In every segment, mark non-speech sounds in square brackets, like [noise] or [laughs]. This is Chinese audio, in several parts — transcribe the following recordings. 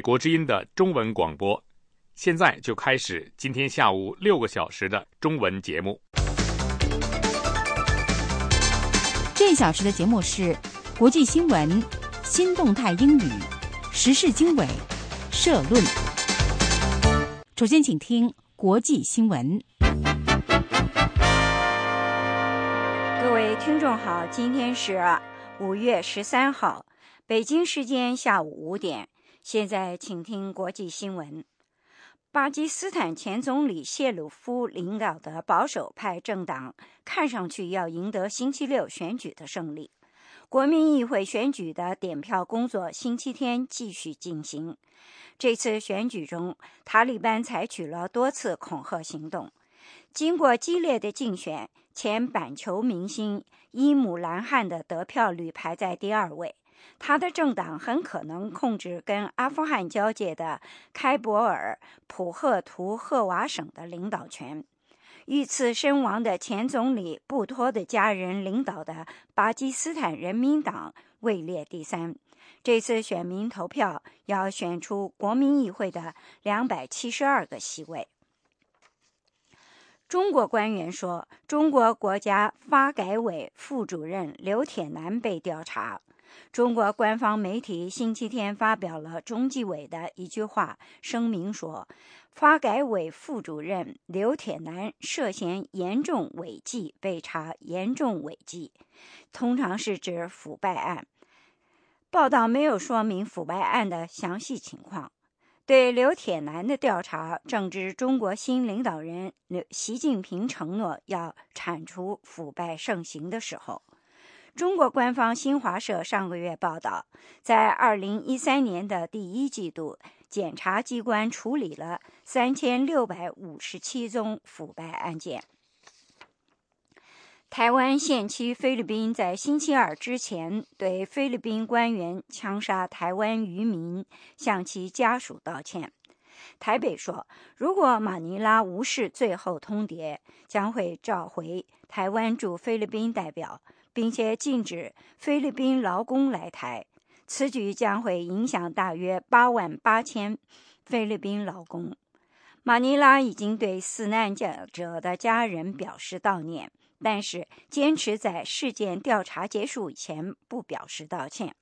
美国之音的中文广播，现在就开始今天下午六个小时的中文节目。这一小时的节目是国际新闻、新动态英语、时事经纬、社论。首先，请听国际新闻。各位听众好，今天是五月十三号，北京时间下午五点。现在，请听国际新闻。巴基斯坦前总理谢鲁夫领导的保守派政党看上去要赢得星期六选举的胜利。国民议会选举的点票工作星期天继续进行。这次选举中，塔利班采取了多次恐吓行动。经过激烈的竞选，前板球明星伊姆兰汗的得票率排在第二位。他的政党很可能控制跟阿富汗交界的开伯尔普赫图赫瓦省的领导权。遇刺身亡的前总理布托的家人领导的巴基斯坦人民党位列第三。这次选民投票要选出国民议会的两百七十二个席位。中国官员说，中国国家发改委副主任刘铁男被调查。中国官方媒体星期天发表了中纪委的一句话声明说，发改委副主任刘铁男涉嫌严重违纪，被查严重违纪，通常是指腐败案。报道没有说明腐败案的详细情况。对刘铁男的调查，正值中国新领导人刘习近平承诺要铲除腐败盛行的时候。中国官方新华社上个月报道，在2013年的第一季度，检察机关处理了3657宗腐败案件。台湾限期菲律宾在星期二之前对菲律宾官员枪杀台湾渔民向其家属道歉。台北说，如果马尼拉无视最后通牒，将会召回台湾驻菲律宾代表。并且禁止菲律宾劳工来台，此举将会影响大约八万八千菲律宾劳工。马尼拉已经对死难者的家人表示悼念，但是坚持在事件调查结束前不表示道歉。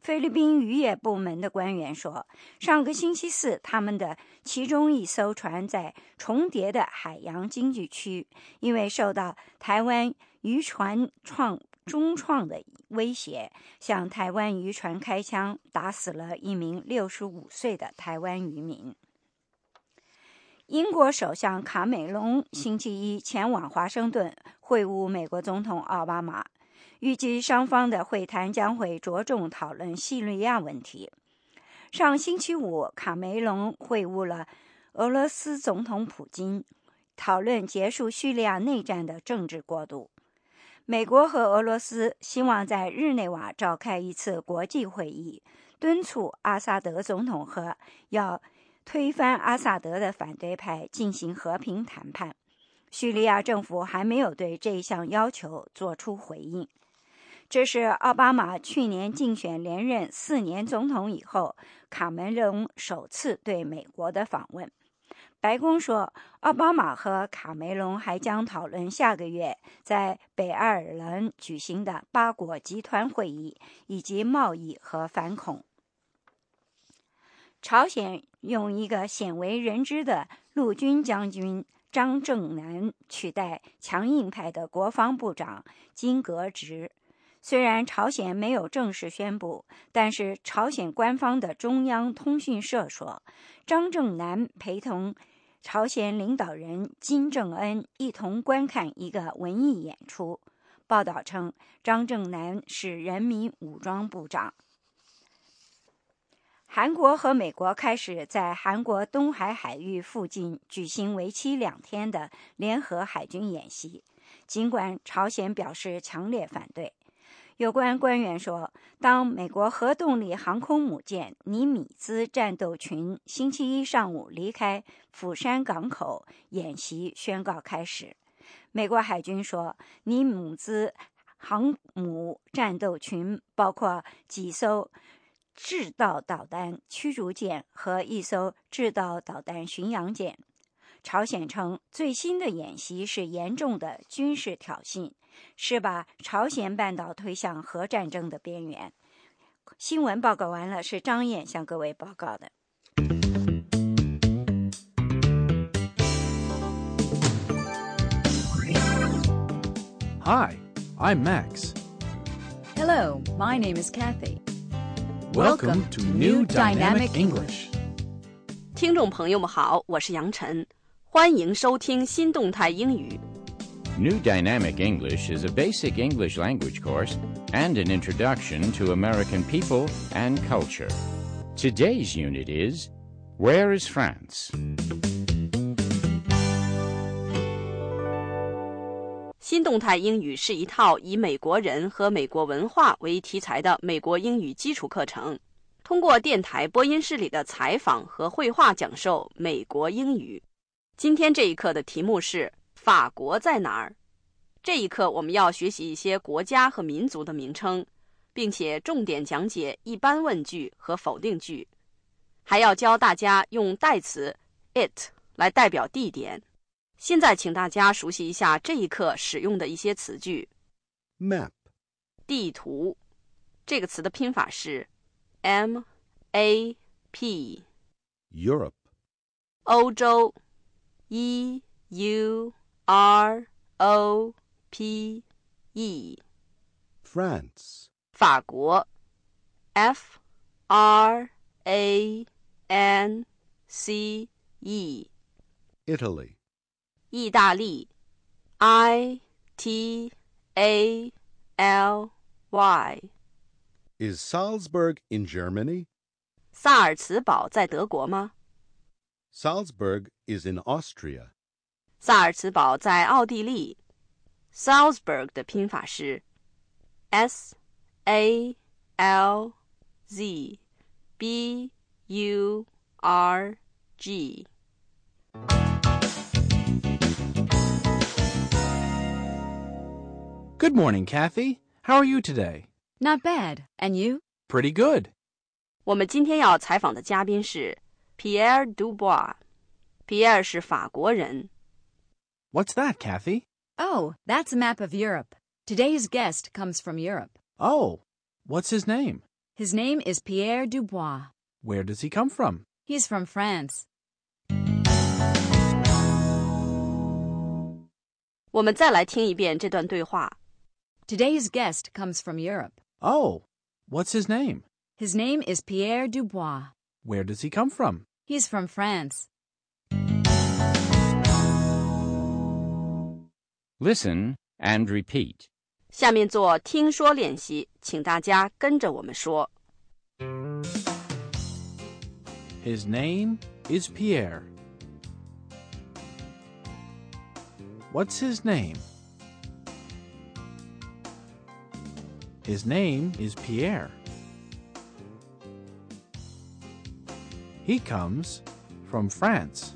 菲律宾渔业部门的官员说，上个星期四，他们的其中一艘船在重叠的海洋经济区，因为受到台湾。渔船创中创的威胁，向台湾渔船开枪，打死了一名六十五岁的台湾渔民。英国首相卡梅隆星期一前往华盛顿会晤美国总统奥巴马，预计双方的会谈将会着重讨论叙利亚问题。上星期五，卡梅隆会晤了俄罗斯总统普京，讨论结束叙利亚内战的政治过渡。美国和俄罗斯希望在日内瓦召开一次国际会议，敦促阿萨德总统和要推翻阿萨德的反对派进行和平谈判。叙利亚政府还没有对这一项要求作出回应。这是奥巴马去年竞选连任四年总统以后，卡梅隆首次对美国的访问。白宫说，奥巴马和卡梅隆还将讨论下个月在北爱尔兰举行的八国集团会议，以及贸易和反恐。朝鲜用一个鲜为人知的陆军将军张正南取代强硬派的国防部长金格直。虽然朝鲜没有正式宣布，但是朝鲜官方的中央通讯社说，张正南陪同朝鲜领导人金正恩一同观看一个文艺演出。报道称，张正南是人民武装部长。韩国和美国开始在韩国东海海域附近举行为期两天的联合海军演习，尽管朝鲜表示强烈反对。有关官员说，当美国核动力航空母舰“尼米兹”战斗群星期一上午离开釜山港口，演习宣告开始。美国海军说，“尼米兹”航母战斗群包括几艘制导导弹驱逐舰和一艘制导导弹巡洋舰。朝鲜称，最新的演习是严重的军事挑衅，是把朝鲜半岛推向核战争的边缘。新闻报告完了，是张燕向各位报告的。Hi, I'm Max. Hello, my name is Kathy. Welcome to New Dynamic English. 听众朋友们好，我是杨晨，欢迎收听新动态英语。New Dynamic English is a basic English language course and an introduction to American people and culture. Today's unit is Where is France? 新动态英语是一套以美国人和美国文化为题材的美国英语基础课程，通过电台播音室里的采访和绘画讲授美国英语。今天这一课的题目是“ 法国在哪儿”。这一课我们要学习一些国家和民族的名称，并且重点讲解一般问句和否定句，还要教大家用代词 it 来代表地点。现在，请大家熟悉一下这一课使用的一些词句。map, 地图这个词的拼法是 m a p，Europe, 欧洲 e u r o p e， France, 法国 f r a n c e， Italy, 意大利 i t a l y。 Is Salzburg in Germany? 萨尔茨堡在德国吗？ Salzburg is in Austria. 萨尔茨堡在奥地利。Salzburg 的拼法是 S A L Z B U R G。 Good morning, Kathy. How are you today? Not bad. And you? Pretty good. 我们今天要采访的嘉宾是 Pierre Dubois。Pierre 是法国人。 What's that, Kathy? Oh, that's a map of Europe. Today's guest comes from Europe. Oh, what's his name? His name is Pierre Dubois. Where does he come from? He's from France. 我们再来听一遍这段对话。 Today's guest comes from Europe. Oh, what's his name? His name is Pierre Dubois. Where does he come from? He's from France. Listen and repeat. 下面做听说练习，请大家跟着我们说。 His name is Pierre. What's his name? His name is Pierre. He comes from France.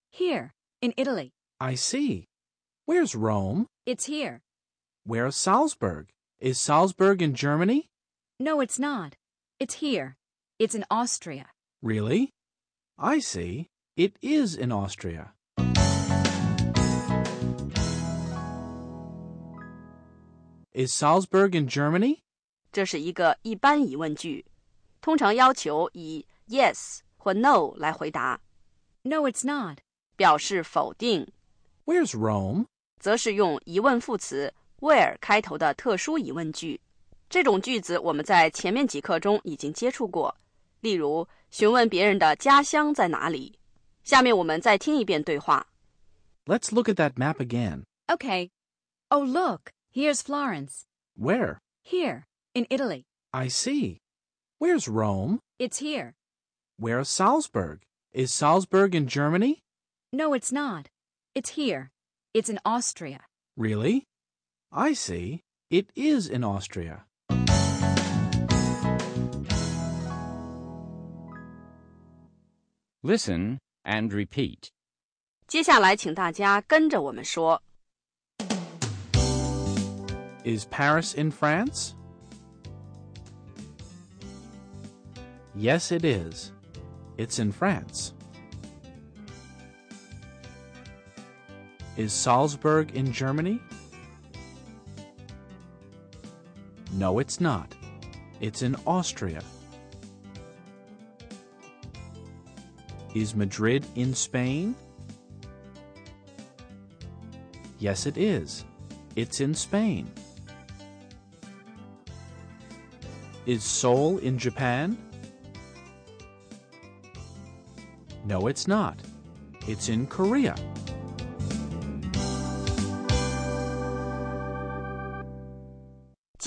Here, in Italy. I see. Where's Rome? It's here. Where's Salzburg? Is Salzburg in Germany? No, it's not. It's here. It's in Austria. Really? I see. It is in Austria. Is Salzburg in Germany? 这是一个一般疑问句，通常要求以 yes 或 no 来回答， No, it's not. 表示否定， Where's Rome? 则是用疑问副词 where 开头的特殊疑问句。这种句子我们在前面几课中已经接触过，例如询问别人的家乡在哪里。下面我们再听一遍对话。 Let's look at that map again. Okay. Oh, look. Here's Florence. Where? Here, in Italy. I see. Where's Rome? It's here. Where's Salzburg? Is Salzburg in Germany? No, it's not. It's here. It's in Austria. Really? I see. It is in Austria. Listen and repeat. 接下来，请大家跟着我们说。 Is Paris in France? Yes, it is. It's in France. Is Salzburg in Germany? No, it's not. It's in Austria. Is Madrid in Spain? Yes, it is. It's in Spain. Is Seoul in Japan? No, it's not. It's in Korea.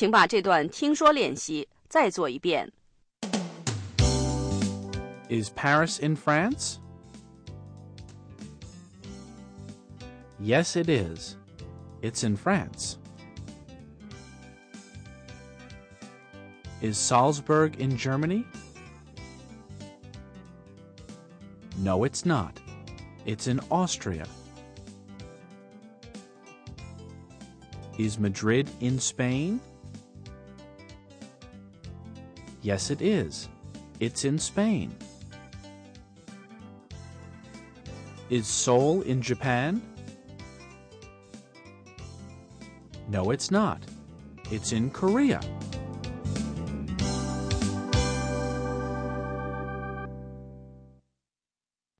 请把这段听说练习再做一遍。 Is Paris in France? Yes, it is. It's in France. Is Salzburg in Germany? No, it's not. It's in Austria. Is Madrid in Spain? Yes, it is. It's in Spain. Is Seoul in Japan? No, it's not. It's in Korea.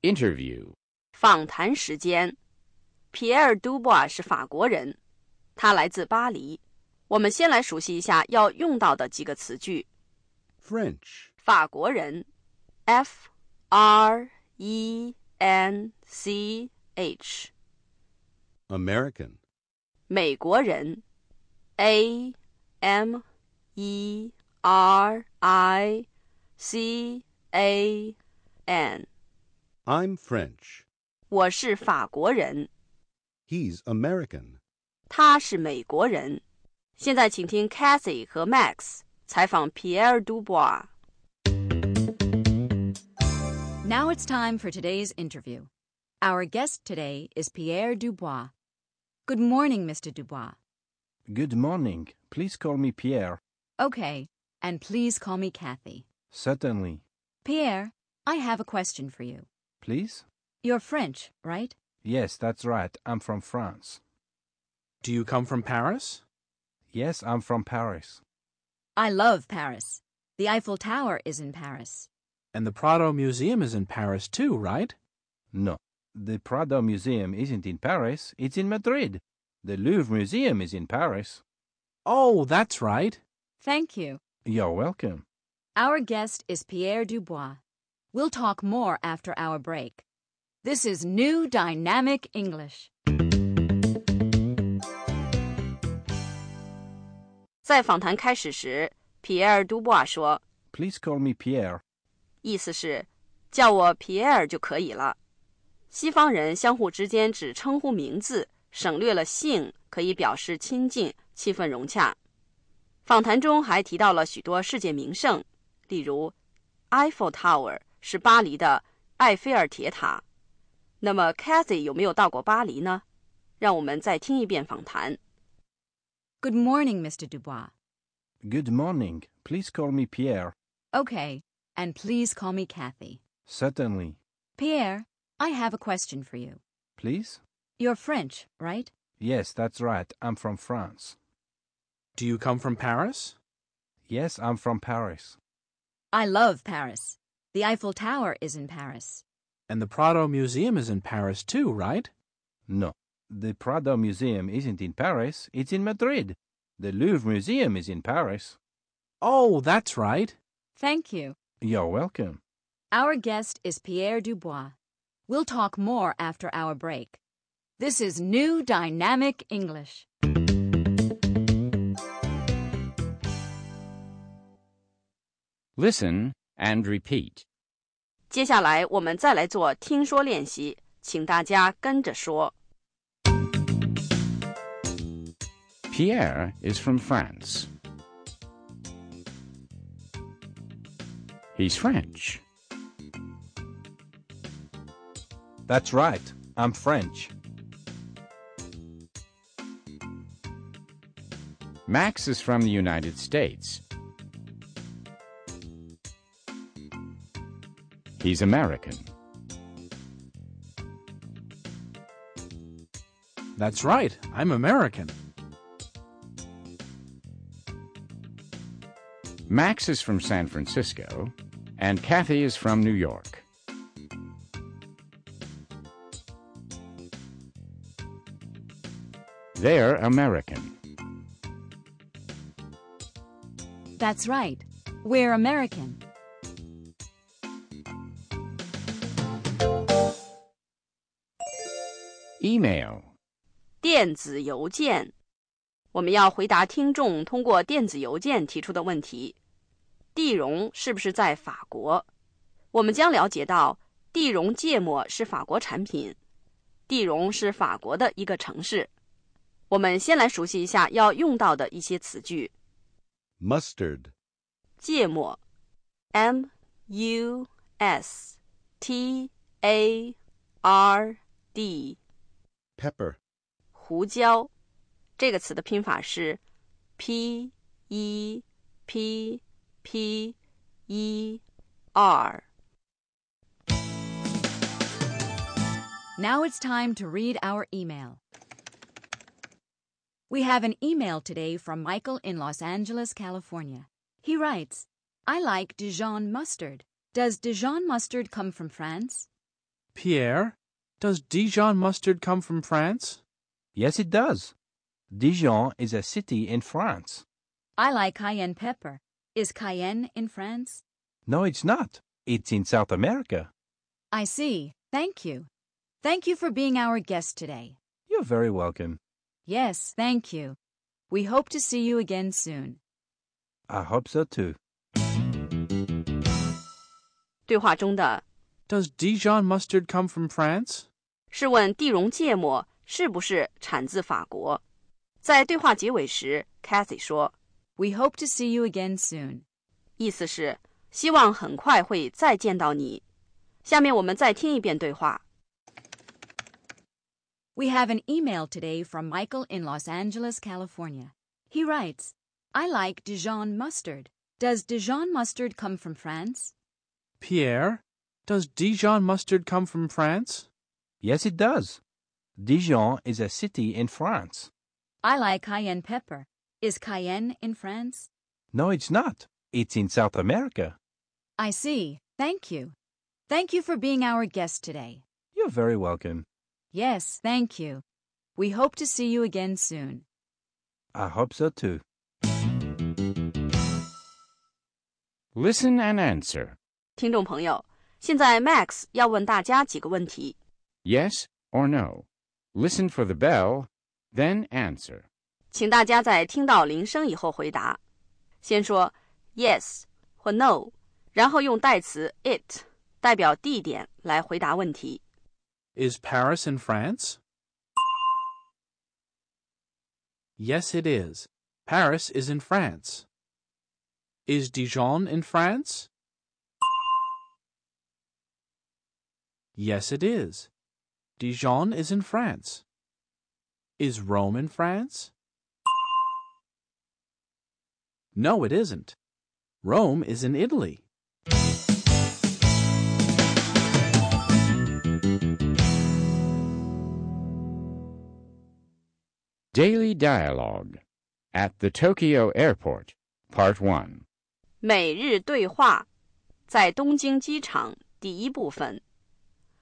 'Interview. 访谈时间。皮埃尔·杜布瓦是法国人，他来自巴黎。我们先来熟悉一下要用到的几个词句。 French, 法国人，F R E N C H； American, 美国人，A M E R I C A N。 I'm French. 我是法国人， He's American. 他是美国人。现在请听 Cathy 和 Max 采访皮埃尔·杜布瓦。 Now it's time for today's interview. Our guest today is Pierre Dubois. Good morning, Mr. Dubois. Good morning. Please call me Pierre. Okay, and please call me Kathy. Certainly. Pierre, I have a question for you. Please? You're French, right? Yes, that's right. I'm from France. Do you come from Paris? Yes, I'm from Paris. I love Paris. The Eiffel Tower is in Paris. And the Prado Museum is in Paris too, right? No. The Prado Museum isn't in Paris, it's in Madrid. The Louvre Museum is in Paris. Oh, that's right. Thank you. You're welcome. Our guest is Pierre Dubois. We'll talk more after our break. This is New Dynamic English. 在访谈开始时，皮埃尔·杜布瓦说 Please call me Pierre.：“ 意思是叫我皮埃尔就可以了。”西方人相互之间只称呼名字，省略了姓，可以表示亲近，气氛融洽。访谈中还提到了许多世界名胜，例如 Eiffel Tower 是巴黎的埃菲尔铁塔。那么 Cathy 有没有到过巴黎呢？让我们再听一遍访谈。Good morning, Mr. Dubois. Good morning. Please call me Pierre. Okay, and please call me Kathy. Certainly. Pierre, I have a question for you. Please? You're French, right? Yes, that's right. I'm from France. Do you come from Paris? Yes, I'm from Paris. I love Paris. The Eiffel Tower is in Paris. And the Prado Museum is in Paris too, right? No. The Prado Museum isn't in Paris, it's in Madrid. The Louvre Museum is in Paris. Oh, that's right. Thank you. You're welcome. Our guest is Pierre Dubois. We'll talk more after our break. This is New Dynamic English. Listen and repeat. 接下来我们再来做听说练习，请大家跟着说。 Pierre is from France. He's French. That's right. I'm French. Max is from the United States. He's American. That's right. I'm American. Max is from San Francisco, and Kathy is from New York. They're American. That's right. We're American. Email. 电子邮件，我们要回答听众通过电子邮件提出的问题： 地溶是不是在法国？我们将了解到，地溶芥末是法国产品，地溶是法国的一个城市。我们先来熟悉一下要用到的一些词句：mustard, 芥末 （M U S T A R D）。pepper, 胡椒这个词的拼法是 p e p p e r。Now it's time to read our email. We have an email today from Michael in Los Angeles, California. He writes, I like Dijon mustard. Does Dijon mustard come from France? Pierre, does Dijon mustard come from France? Yes, it does. Dijon is a city in France. I like cayenne pepper. Is cayenne in France? No, it's not. It's in South America. I see. Thank you. Thank you for being our guest today. You're very welcome. Yes, thank you. We hope to see you again soon. I hope so too. 对话中的 Does Dijon mustard come from France? 是问地荣芥末是不是产自法国。在对话结尾时，Cathy 说 We hope to see you again soon.：“ 意思是希望很快会再见到你。”下面我们再听一遍对话。 We have an email today from Michael in Los Angeles, California. He writes, I like Dijon mustard. Does Dijon mustard come from France? Pierre, does Dijon mustard come from France? Yes, it does. Dijon is a city in France. I like cayenne pepper. Is cayenne in France? No, it's not. It's in South America. I see. Thank you. Thank you for being our guest today. You're very welcome. Yes, thank you. We hope to see you again soon. I hope so too. Listen and answer. 听众朋友，现在 Max 要问大家几个问题， Yes or no. Listen for the bell, then answer. 请大家在听到铃声以后回答。先说 yes 或 no，然后用代词 it 代表地点来回答问题。 Is Paris in France? Yes, it is. Paris is in France. Is Dijon in France? Yes, it is. Dijon is in France. Is Rome in France? No, it isn't. Rome is in Italy. Daily Dialogue at the Tokyo Airport, Part 1. 每日对话，在东京机场第一部分。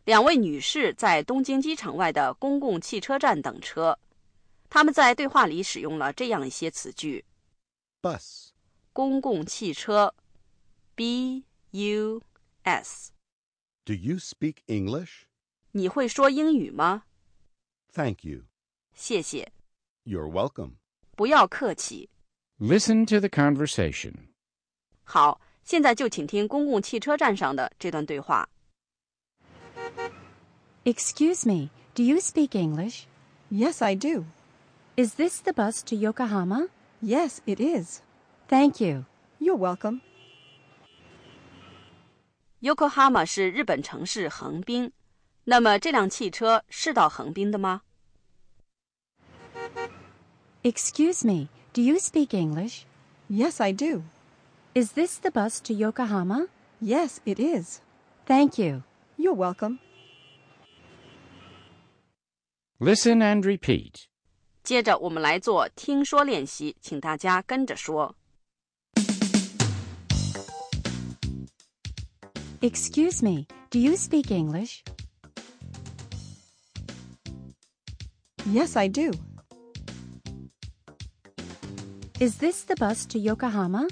两位女士在东京机场外的公共汽车站等车，她们在对话里使用了这样一些词句： bus, 公共汽车 （B U S）。 Do you speak English? 你会说英语吗？ Thank you. 谢谢， You're welcome. 不要客气。 Listen to the conversation. 好， 现在就请听公共汽车站上的这段对话。 Excuse me, do you speak English? Yes, I do. Is this the bus to Yokohama? Yes, it is. Thank you. You're welcome. Yokohama 是日本城市横滨，那么这辆汽车是到横滨的吗？ Excuse me, do you speak English? Yes, I do. Is this the bus to Yokohama? Yes, it is. Thank you. You're welcome. Listen and repeat. 接着我们来做听说练习，请大家跟着说。 Excuse me, do you speak English? Yes, I do. Is this the bus to Yokohama?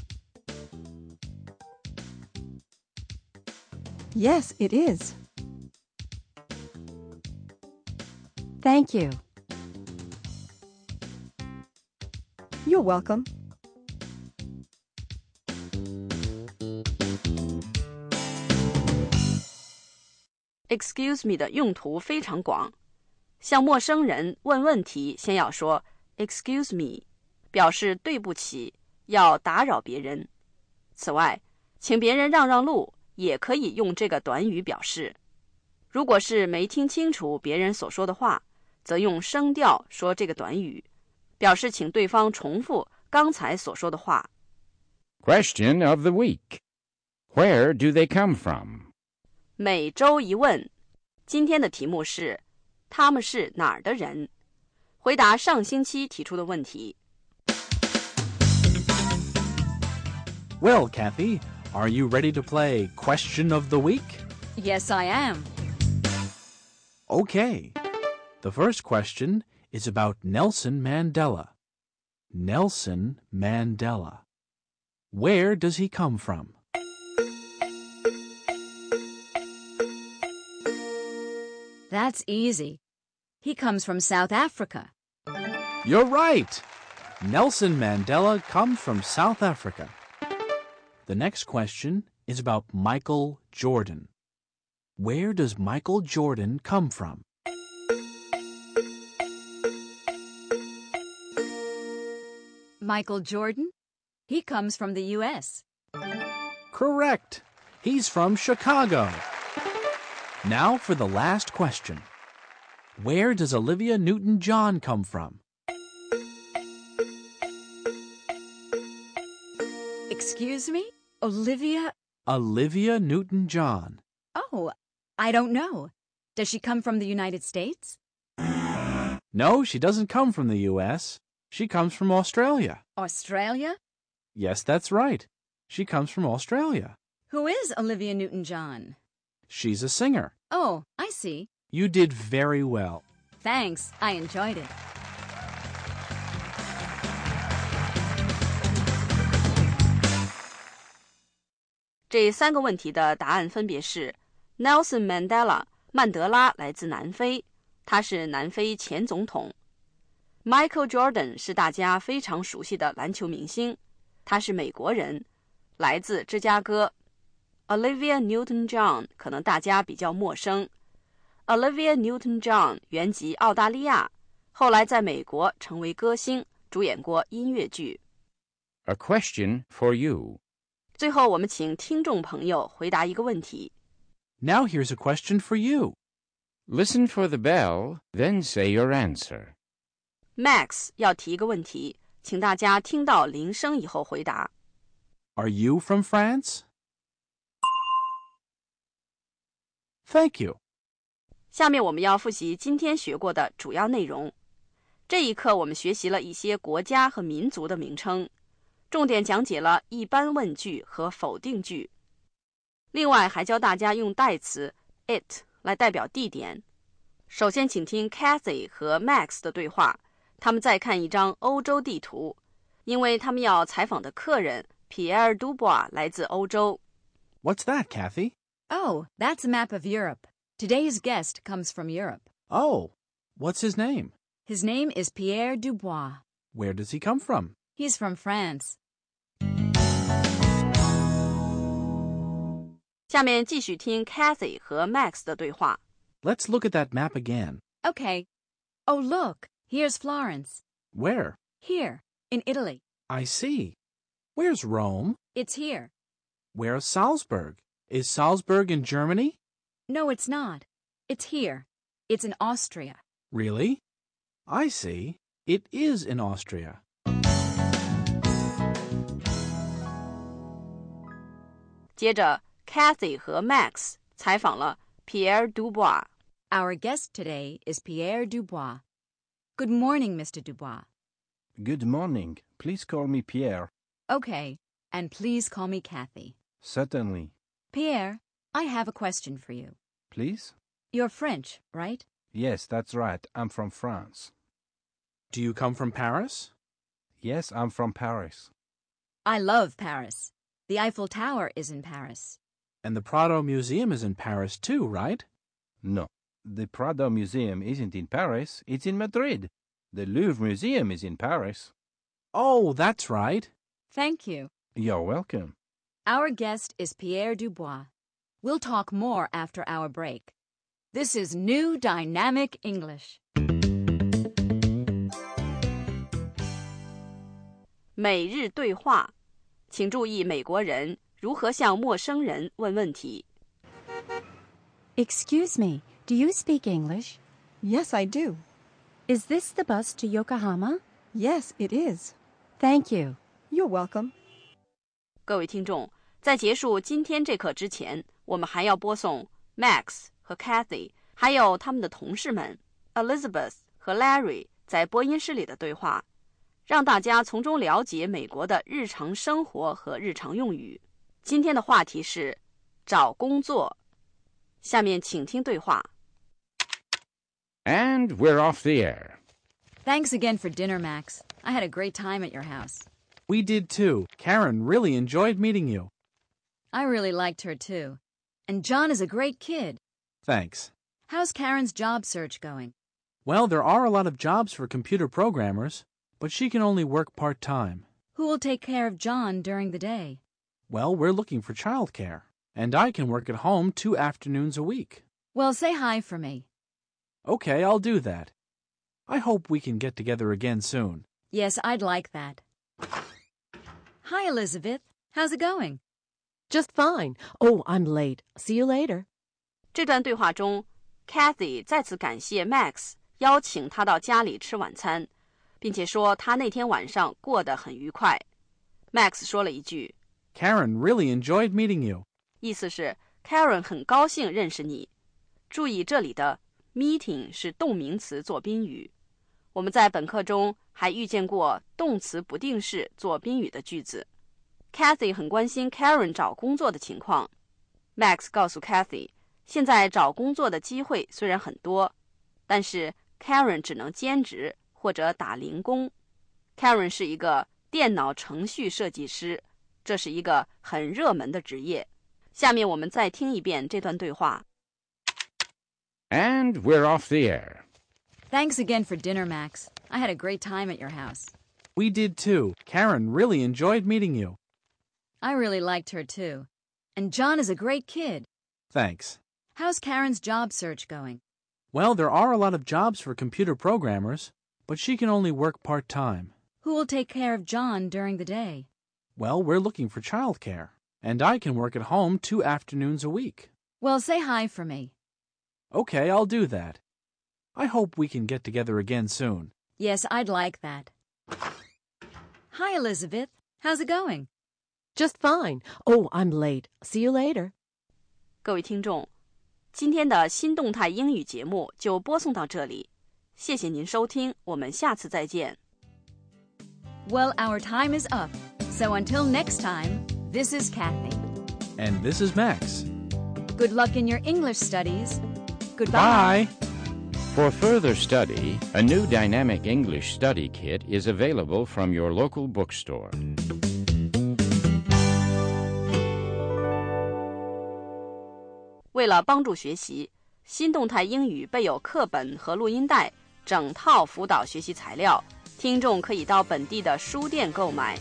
Yes, it is. Thank you. You're welcome. Excuse me 的用途非常广，向陌生人问问题，先要说 Excuse me，表示对不起，要打扰别人。此外，请别人让让路，也可以用这个短语表示。如果是没听清楚别人所说的话，则用声调说这个短语，表示请对方重复刚才所说的话。 Question of the week Where do they come from? 每周一问，今天的题目是：他们是哪儿的人？回答上星期提出的问题。 Well, Kathy, are you ready to play Question of the Week? Yes, I am. Okay. The first question is about Nelson Mandela. Nelson Mandela. Where does he come from? That's easy. He comes from South Africa. You're right. Nelson Mandela comes from South Africa. The next question is about Michael Jordan. Where does Michael Jordan come from? Michael Jordan? He comes from the U.S. Correct. He's from Chicago. Now for the last question. Where does Olivia Newton John come from? Excuse me? Olivia? Olivia Newton John. Oh, I don't know. Does she come from the United States? No, she doesn't come from the U.S. She comes from Australia. Australia? Yes, that's right. She comes from Australia. Who is Olivia Newton John? She's a singer. Oh, I see. You did very well. Thanks. I enjoyed it. 这三个问题的答案分别是：Nelson Mandela 曼德拉来自南非，他是南非前总统 ；Michael Jordan 是大家非常熟悉的篮球明星，他是美国人，来自芝加哥；Olivia Newton-John 可能大家比较陌生，Olivia Newton-John 原籍澳大利亚，后来在美国成为歌星，主演过音乐剧。 A question for you. 最后，我们请听众朋友回答一个问题。 Now here's a question for you. Listen for the bell, then say your answer. Max 要提一个问题，请大家听到铃声以后回答。Are you from France? Thank you. 下面我们要复习今天学过的主要内容。这一课我们学习了一些国家和民族的名称，重点讲解了一般问句和否定句。另外还教大家用代词 it 来代表地点。首先，请听 Cathy 和 Max 的对话。他们再看一张欧洲地图，因为他们要采访的客人皮埃尔·杜布瓦来自欧洲。 What's that, Kathy? Oh, that's a map of Europe. Today's guest comes from Europe. Oh, what's his name? His name is Pierre Dubois. Where does he come from? He's from France. 下面继续听 Kathy 和 Max 的对话。 Let's look at that map again. Okay. Oh, look, here's Florence. Where? Here, in Italy. I see. Where's Rome? It's here. Where's Salzburg? Is Salzburg in Germany? No, it's not. It's here. It's in Austria. Really? I see. It is in Austria. 接着，Kathy 和 Max 采访了 Pierre Dubois。 Our guest today is Pierre Dubois. Good morning, Mr. Dubois. Good morning. Please call me Pierre. Okay, and please call me Kathy. Certainly. Pierre, I have a question for you. Please? You're French, right? Yes, that's right. I'm from France. Do you come from Paris? Yes, I'm from Paris. I love Paris. The Eiffel Tower is in Paris. And the Prado Museum is in Paris too, right? No. The Prado Museum isn't in Paris, it's in Madrid. The Louvre Museum is in Paris. Oh, that's right. Thank you. You're welcome. Our guest is Pierre Dubois. We'll talk more after our break. This is New Dynamic English. [laughs] 每日对话，请注意美国人如何向陌生人问问题。 Excuse me, do you speak English? Yes, I do. Is this the bus to Yokohama? Yes, it is. Thank you. You're welcome. 各位听众，在结束今天这课之前，我们还要播送 Max 和 Kathy，还有他们的同事们 Elizabeth 和 Larry 在播音室里的对话，让大家从中了解美国的日常生活和日常用语。今天的话题是找工作。下面请听对话。And we're off the air. Thanks again for dinner, Max. I had a great time at your house. We did too. Karen really enjoyed meeting you. I really liked her too. And John is a great kid. Thanks. How's Karen's job search going? Well, there are a lot of jobs for computer programmers, but she can only work part time. Who will take care of John during the day? Well, we're looking for childcare, and I can work at home two afternoons a week. Well, say hi for me. Okay, I'll do that. I hope we can get together again soon. Yes, I'd like that. Hi, Elizabeth. How's it going? Just fine. Oh, I'm late. See you later. 这段对话中，Kathy 再次感谢 Max 邀请他到家里吃晚餐，并且说他那天晚上过得很愉快。Max 说了一句， Karen really enjoyed meeting you. 意思是 Karen 很高兴认识你。注意这里的 meeting 是动名词做宾语。我们在本课中还遇见过动词不定式做宾语的句子。Kathy 很关心 Karen 找工作的情况。Max 告诉 Kathy，现在找工作的机会虽然很多，但是 Karen 只能兼职或者打零工。Karen 是一个电脑程序设计师，这是一个很热门的职业。下面我们再听一遍这段对话。And we're off the air. Thanks again for dinner, Max. I had a great time at your house. We did too. Karen really enjoyed meeting you. I really liked her too. And John is a great kid. Thanks. How's Karen's job search going? Well, there are a lot of jobs for computer programmers, but she can only work part time. Who will take care of John during the day? Well, we're looking for childcare, and I can work at home two afternoons a week. Well, say hi for me. Okay, I'll do that. I hope we can get together again soon. Yes, I'd like that. Hi, Elizabeth. How's it going? Just fine. Oh, I'm late. See you later. 各位听众，今天的新动态英语节目就播送到这里，谢谢您收听，我们下次再见。 Well, our time is up. So until next time, this is Kathy. And this is Max. Good luck in your English studies. Goodbye. Bye. For further study, a new dynamic English study kit is available from your local bookstore. 为了帮助学习，新动态英语备有课本和录音带，整套辅导学习材料，听众可以到本地的书店购买。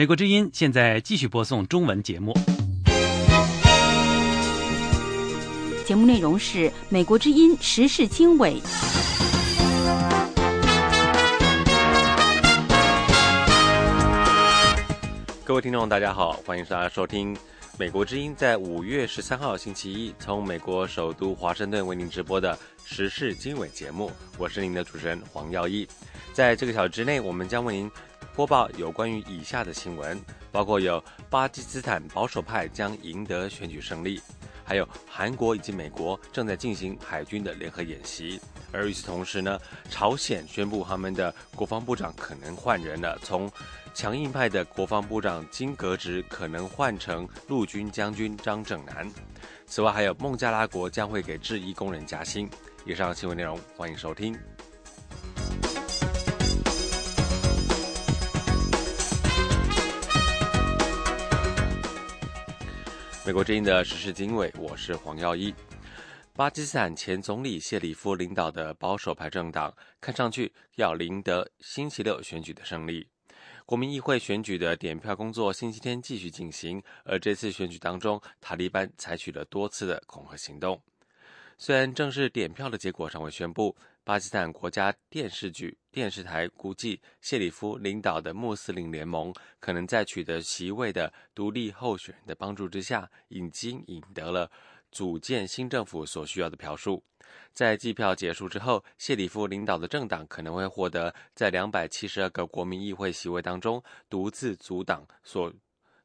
美国之音现在继续播送中文节目。节目内容是美国之音时事经纬。各位听众，大家好，欢迎大家收听美国之音在五月十三号星期一从美国首都华盛顿为您直播的时事经纬节目。我是您的主持人黄耀一。在这个小时之内，我们将为您播报有关于以下的新闻，包括有巴基斯坦保守派将赢得选举胜利，还有韩国以及美国正在进行海军的联合演习。而与此同时呢，朝鲜宣布他们的国防部长可能换人了，从强硬派的国防部长金格直可能换成陆军将军张正南。此外，还有孟加拉国将会给制衣工人加薪。以上新闻内容，欢迎收听。美国之音的时事经纬，我是黄耀一。巴基斯坦前总理谢里夫领导的保守派政党看上去要赢得星期六选举的胜利。国民议会选举的点票工作星期天继续进行，而这次选举当中，塔利班采取了多次的恐吓行动。虽然正式点票的结果尚未宣布，巴基斯坦国家电视剧电视台估计，谢里夫领导的穆斯林联盟可能在取得席位的独立候选人的帮助之下，已经赢得了。组建新政府所需要的票数，在计票结束之后，谢里夫领导的政党可能会获得在两百七十二个国民议会席位当中独自阻挡所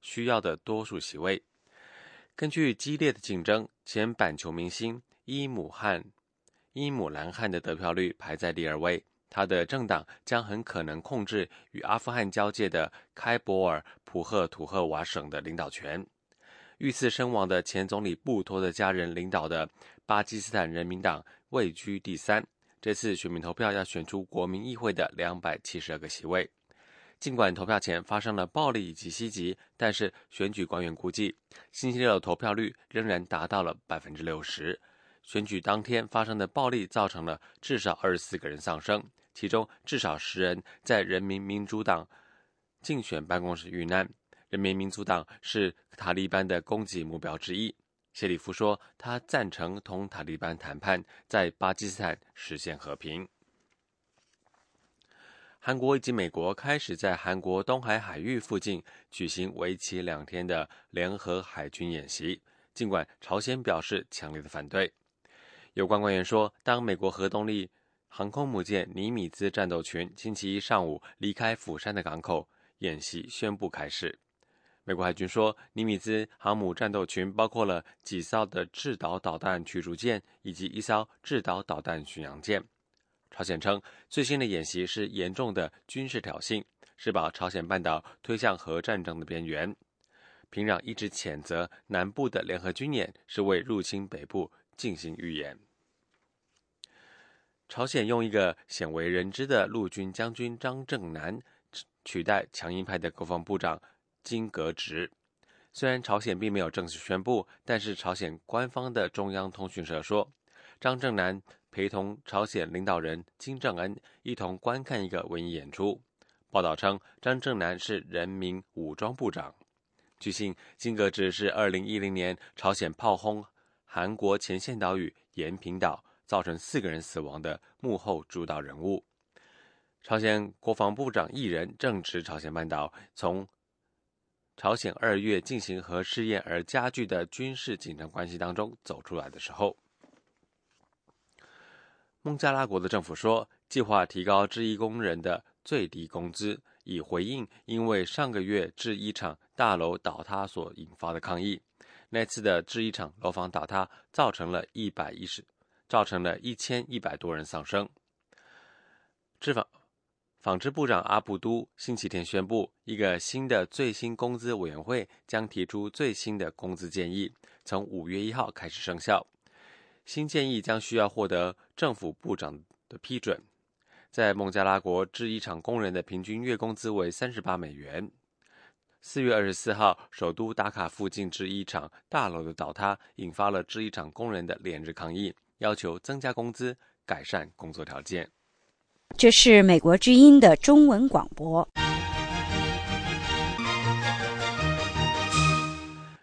需要的多数席位。根据激烈的竞争，前板球明星伊姆汉伊姆兰汗的得票率排在第二位，他的政党将很可能控制与阿富汗交界的开伯尔普赫图赫瓦省的领导权。遇刺身亡的前总理布托的家人领导的巴基斯坦人民党位居第三。这次选民投票要选出国民议会的两百七十二个席位。尽管投票前发生了暴力以及袭击，但是选举官员估计，星期六的投票率仍然达到了百分之六十。选举当天发生的暴力造成了至少二十四个人丧生，其中至少十人在人民民主党竞选办公室遇难。人民民主党是塔利班的攻击目标之一。谢里夫说，他赞成同塔利班谈判，在巴基斯坦实现和平。韩国以及美国开始在韩国东海海域附近举行为期两天的联合海军演习，尽管朝鲜表示强烈的反对。有关官员说，当美国核动力航空母舰尼米兹战斗群星期一上午离开釜山的港口，演习宣布开始。美国海军说，尼米兹航母战斗群包括了几艘的制导导弹驱逐舰以及一艘制导导弹巡洋舰。朝鲜称，最新的演习是严重的军事挑衅，是把朝鲜半岛推向核战争的边缘。平壤一直谴责南部的联合军演是为入侵北部进行预演。朝鲜用一个鲜为人知的陆军将军张正南取代强硬派的国防部长。金格直，虽然朝鲜并没有正式宣布，但是朝鲜官方的中央通讯社说，张正南陪同朝鲜领导人金正恩一同观看一个文艺演出。报道称，张正南是人民武装部长。据悉，金格直是2010年朝鲜炮轰韩国前线岛屿延坪岛，造成四个人死亡的幕后主导人物。朝鲜国防部长一人正值朝鲜半岛从。朝鲜二月进行核试验而加剧的军事紧张关系当中走出来的时候，孟加拉国的政府说，计划提高制衣工人的最低工资，以回应因为上个月制衣厂大楼倒塌所引发的抗议。那次的制衣厂楼房倒塌，造成了一百一十，造成了一千一百多人丧生。制纺。纺织部长阿布都星期天宣布，一个新的最新工资委员会将提出最新的工资建议，从五月一号开始生效。新建议将需要获得政府部长的批准。在孟加拉国制衣厂工人的平均月工资为三十八美元。四月二十四号，首都达卡附近制衣厂大楼的倒塌，引发了制衣厂工人的连日抗议，要求增加工资、改善工作条件。这是美国之音的中文广播。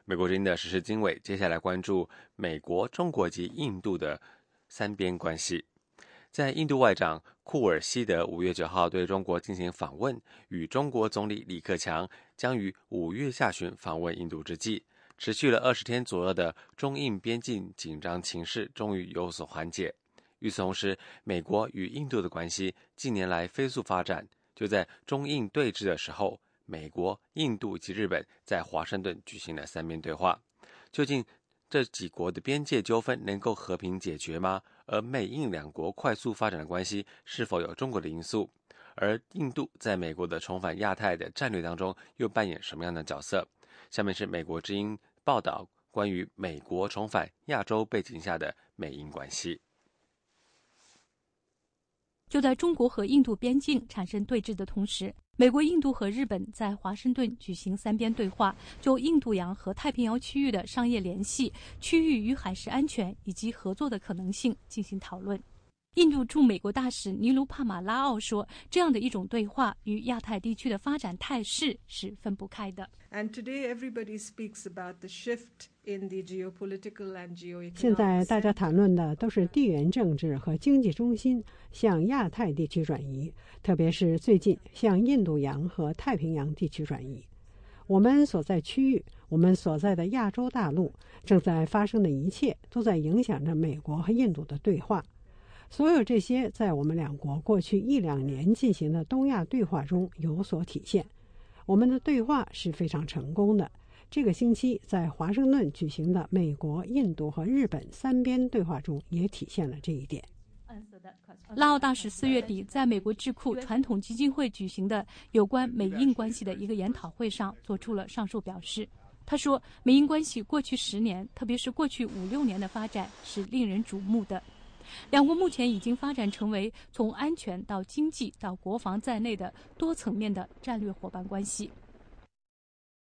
美国之音的时事经纬，接下来关注美国、中国及印度的三边关系。在印度外长库尔西德五月九号对中国进行访问，与中国总理李克强将于五月下旬访问印度之际，持续了二十天左右的中印边境紧张情势终于有所缓解。与此同时，美国与印度的关系近年来飞速发展。就在中印对峙的时候，美国、印度及日本在华盛顿举行了三面对话。究竟这几国的边界纠纷能够和平解决吗？而美印两国快速发展的关系是否有中国的因素？而印度在美国的重返亚太的战略当中又扮演什么样的角色？下面是美国之音报道关于美国重返亚洲背景下的美印关系。就在中国和印度边境产生对峙的同时，美国、印度和日本在华盛顿举行三边对话，就印度洋和太平洋区域的商业联系、区域与海事安全以及合作的可能性进行讨论。印度驻美国大使尼卢帕马拉奥说：“这样的一种对话与亚太地区的发展态势是分不开的。”现在大家谈论的都是地缘政治和经济中心向亚太地区转移，特别是最近向印度洋和太平洋地区转移。我们所在区域，我们所在的亚洲大陆正在发生的一切，都在影响着美国和印度的对话。所有这些在我们两国过去一两年进行的东亚对话中有所体现。我们的对话是非常成功的。这个星期在华盛顿举行的美国、印度和日本三边对话中也体现了这一点。拉奥大使四月底在美国智库传统基金会举行的有关美印关系的一个研讨会上做出了上述表示。他说：“美印关系过去十年，特别是过去五六年的发展是令人瞩目的。”两国目前已经发展成为从安全到经济到国防在内的多层面的战略伙伴关系。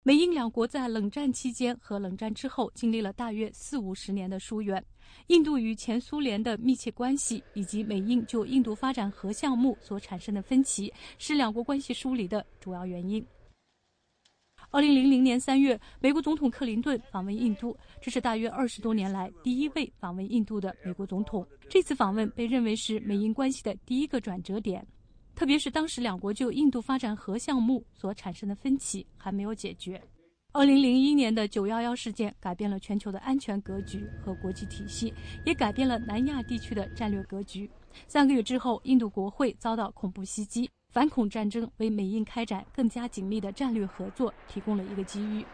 美英两国在冷战期间和冷战之后经历了大约四五十年的疏远。印度与前苏联的密切关系以及美印就印度发展核项目所产生的分歧，是两国关系疏离的主要原因。二零零零年三月，美国总统克林顿访问印度，这是大约二十多年来第一位访问印度的美国总统。这次访问被认为是美印关系的第一个转折点，特别是当时两国就印度发展核项目所产生的分歧还没有解决。二零零一年的九幺幺事件改变了全球的安全格局和国际体系，也改变了南亚地区的战略格局。三个月之后，印度国会遭到恐怖袭击。反恐战争为美印开展更加紧密的战略合作提供了一个机遇。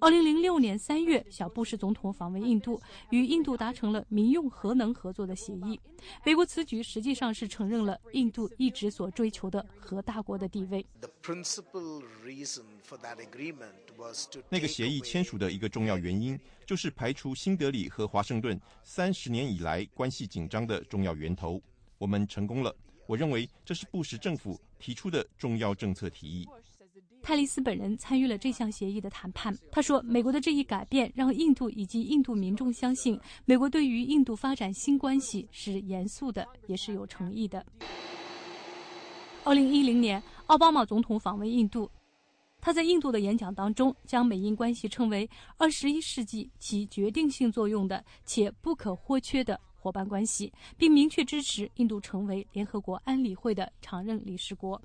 二零零六年三月，小布什总统访问印度，与印度达成了民用核能合作的协议。美国此举实际上是承认了印度一直所追求的核大国的地位。那个协议签署的一个重要原因，就是排除新德里和华盛顿三十年以来关系紧张的重要源头。我们成功了。我认为这是布什政府提出的重要政策提议。泰利斯本人参与了这项协议的谈判。他说：“美国的这一改变让印度以及印度民众相信，美国对于印度发展新关系是严肃的，也是有诚意的。”二零一零年，奥巴马总统访问印度，他在印度的演讲当中将美印关系称为二十一世纪起决定性作用的且不可或缺的。伙伴关系，并明确支持印度成为联合国安理会的常任理事国。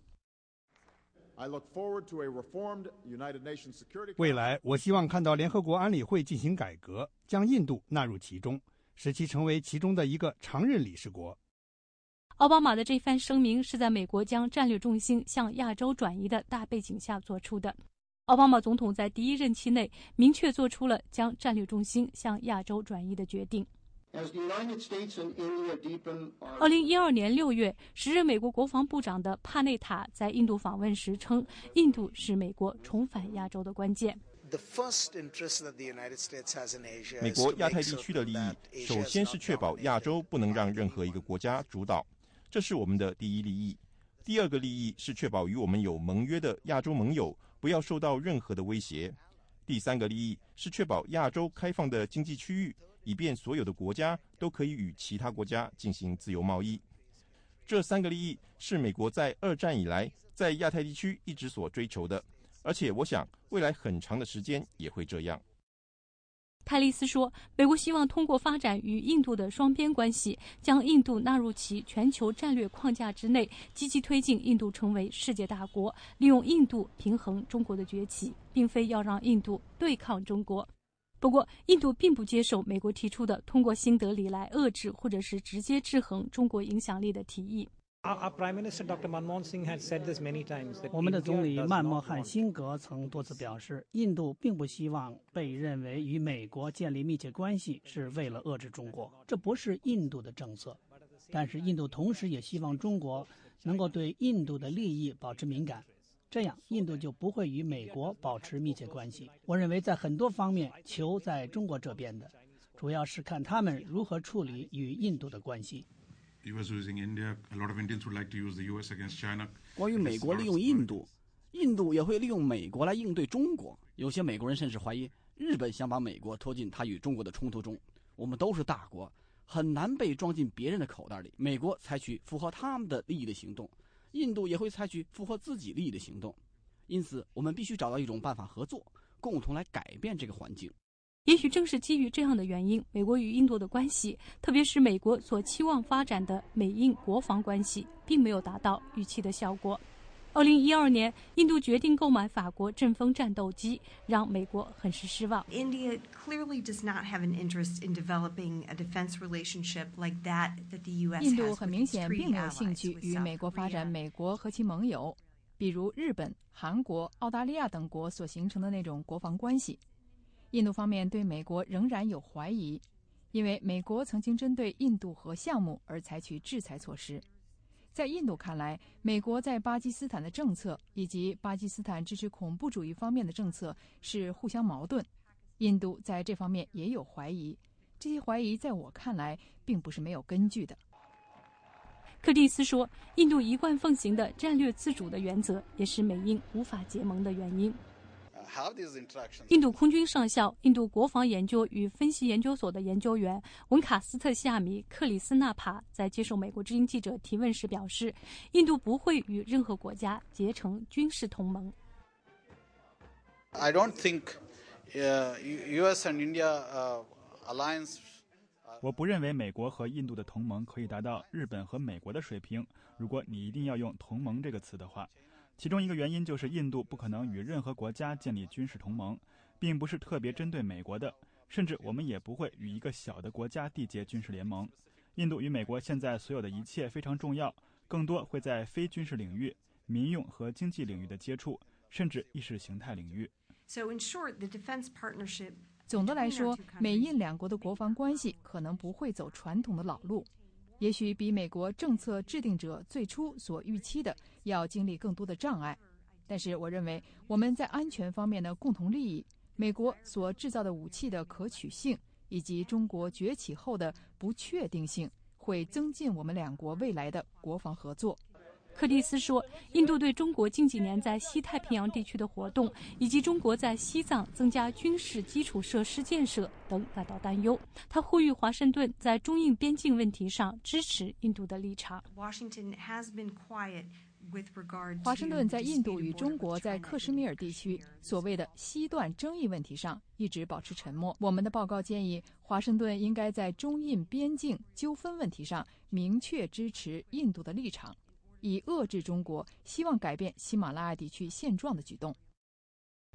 未来，我希望看到联合国安理会进行改革，将印度纳入其中，使其成为其中的一个常任理事国。奥巴马的这番声明是在美国将战略重心向亚洲转移的大背景下做出的。奥巴马总统在第一任期内明确做出了将战略重心向亚洲转移的决定。二零一二年六月，时任美国国防部长的帕内塔在印度访问时称，印度是美国重返亚洲的关键。美国亚太地区的利益，首先是确保亚洲不能让任何一个国家主导，这是我们的第一利益。第二个利益是确保与我们有盟约的亚洲盟友不要受到任何的威胁。第三个利益是确保亚洲开放的经济区域。以便所有的国家都可以与其他国家进行自由贸易。这三个利益是美国在二战以来在亚太地区一直所追求的，而且我想未来很长的时间也会这样。泰利斯说：“美国希望通过发展与印度的双边关系，将印度纳入其全球战略框架之内，积极推进印度成为世界大国，利用印度平衡中国的崛起，并非要让印度对抗中国。不过，印度并不接受美国提出的通过新德里来遏制或者是直接制衡中国影响力的提议。”我们的总理曼莫汉辛格曾多次表示，印度并不希望被认为与美国建立密切关系是为了遏制中国，这不是印度的政策。但是，印度同时也希望中国能够对印度的利益保持敏感，这样印度就不会与美国保持密切关系。我认为，在很多方面，球在中国这边的，主要是看他们如何处理与印度的关系。关于美国利用印度，印度也会利用美国来应对中国。有些美国人甚至怀疑日本想把美国拖进他与中国的冲突中。我们都是大国，很难被装进别人的口袋里。美国采取符合他们的利益的行动，印度也会采取符合自己利益的行动。因此，我们必须找到一种办法合作，共同来改变这个环境。也许正是基于这样的原因，美国与印度的关系，特别是美国所期望发展的美印国防关系，并没有达到预期的效果。二零一二年，印度决定购买法国阵风战斗机，让美国很是失望。India clearly does not have an interest in developing a defense relationship like that that the U.S. 印度很明显并没有兴趣与美国发展美国和其盟友，比如日本、韩国、澳大利亚等国所形成的那种国防关系。印度方面对美国仍然有怀疑，因为美国曾经针对印度核项目而采取制裁措施。在印度看来，美国在巴基斯坦的政策以及巴基斯坦支持恐怖主义方面的政策是互相矛盾。印度在这方面也有怀疑，这些怀疑在我看来并不是没有根据的。柯蒂斯说：“印度一贯奉行的战略自主的原则，也是美英无法结盟的原因。”印度空军上校、印度国防研究与分析研究所的研究员文卡斯特西亚米克里斯纳帕在接受美国之音记者提问时表示：“印度不会与任何国家结成军事同盟。” I don't think U.S. and India alliance. 我不认为美国和印度的同盟可以达到日本和美国的水平。如果你一定要用“同盟”这个词的话。其中一个原因就是印度不可能与任何国家建立军事同盟，并不是特别针对美国的，甚至我们也不会与一个小的国家缔结军事联盟。印度与美国现在所有的一切非常重要，更多会在非军事领域、民用和经济领域的接触，甚至意识形态领域。总的来说，美印两国的国防关系可能不会走传统的老路。也许比美国政策制定者最初所预期的要经历更多的障碍，但是我认为我们在安全方面的共同利益、美国所制造的武器的可取性以及中国崛起后的不确定性，会增进我们两国未来的国防合作。柯蒂斯说：“印度对中国近几年在西太平洋地区的活动，以及中国在西藏增加军事基础设施建设等感到担忧。他呼吁华盛顿在中印边境问题上支持印度的立场。”华盛顿在印度与中国在克什米尔地区所谓的西段争议问题上一直保持沉默。我们的报告建议，华盛顿应该在中印边境纠纷问题上明确支持印度的立场。以遏制中国希望改变喜马拉雅地区现状的举动。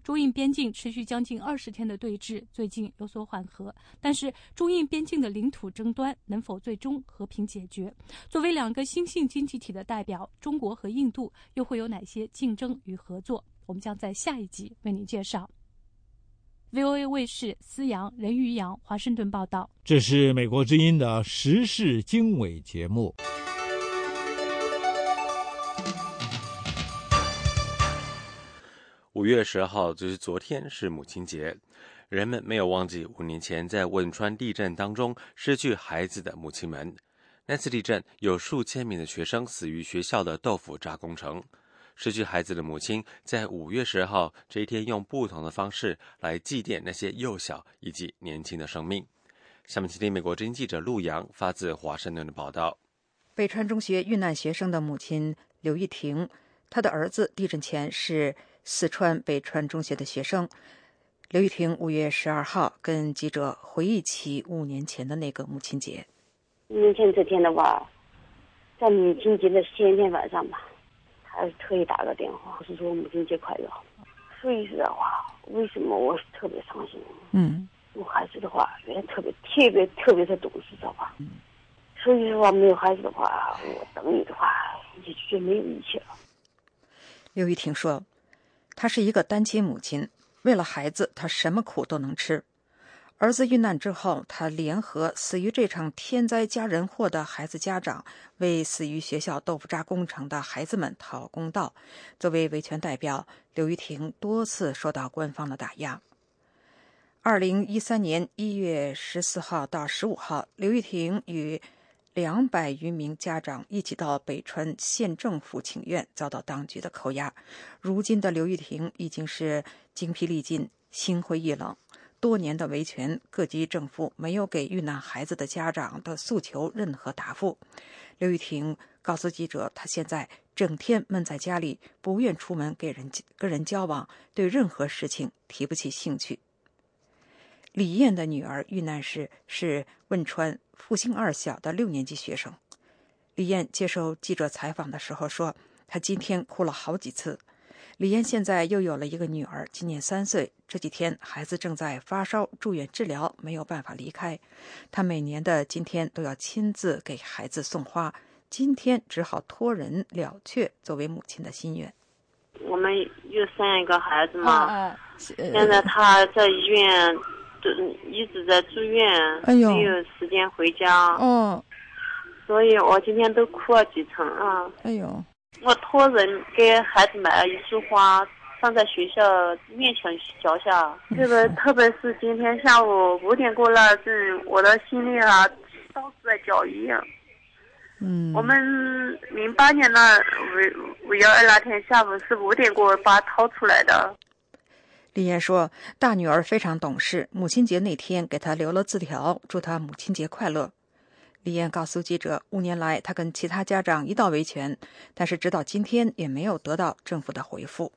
中印边境持续将近二十天的对峙最近有所缓和，但是中印边境的领土争端能否最终和平解决？作为两个新兴经济体的代表，中国和印度又会有哪些竞争与合作？我们将在下一集为您介绍。VOA 卫视思阳、任于洋华盛顿报道。这是美国之音的时事经纬节目。五月十号，就是昨天，是母亲节。人们没有忘记五年前在汶川地震当中失去孩子的母亲们。那次地震有数千名的学生死于学校的豆腐渣工程。失去孩子的母亲在五月十号这一天用不同的方式来祭奠那些幼小以及年轻的生命。下面请听美国之音记者陆洋发自华盛顿的报道。北川中学遇难学生的母亲刘玉婷，她的儿子地震前是四川北川中学的学生。刘玉婷五月十二号跟记者回忆起五年前的那个母亲节。五年前这天的话，在母亲节的前一天晚上吧，他特意打个电话，是说母亲节快乐。说句实话，为什么我特别伤心？嗯，我孩子的话，原来特别特别特别的懂事，知道吧？嗯。说句实话，没有孩子的话，我等你的话，也就没有一切了。刘玉婷说：“她是一个单亲母亲。”为了孩子，她什么苦都能吃。儿子遇难之后，她联合死于这场天灾加人祸的孩子家长，为死于学校豆腐渣工程的孩子们讨公道。作为维权代表，刘玉婷多次受到官方的打压。二零一三年一月十四号到十五号，刘玉婷与两百余名家长一起到北川县政府请愿，遭到当局的扣押。如今的刘玉婷已经是。精疲力尽，心灰意冷。多年的维权，各级政府没有给遇难孩子的家长的诉求任何答复。刘玉婷告诉记者，她现在整天闷在家里，不愿出门给人跟人交往，对任何事情提不起兴趣。李艳的女儿遇难时是汶川复兴二小的六年级学生。李艳接受记者采访的时候说，她今天哭了好几次。李艳现在又有了一个女儿，今年三岁。这几天孩子正在发烧，住院治疗，没有办法离开。她每年的今天都要亲自给孩子送花，今天只好托人了却，作为母亲的心愿。我们又生一个孩子嘛，现在他在医院，都一直在住院，没有时间回家。哦，所以我今天都哭了几层啊。哎呦。我托人给孩子买了一束花，放在学校面前脚下。[laughs] 特别特别是今天下午五点过那阵，我的心里啊，刀子在绞一样。嗯。我们零八年那五五幺二那天下午是五点过把掏出来的。李艳说：“大女儿非常懂事，母亲节那天给她留了字条，祝她母亲节快乐。”李艳告诉记者，五年来，她跟其他家长一道维权，但是直到今天也没有得到政府的回复。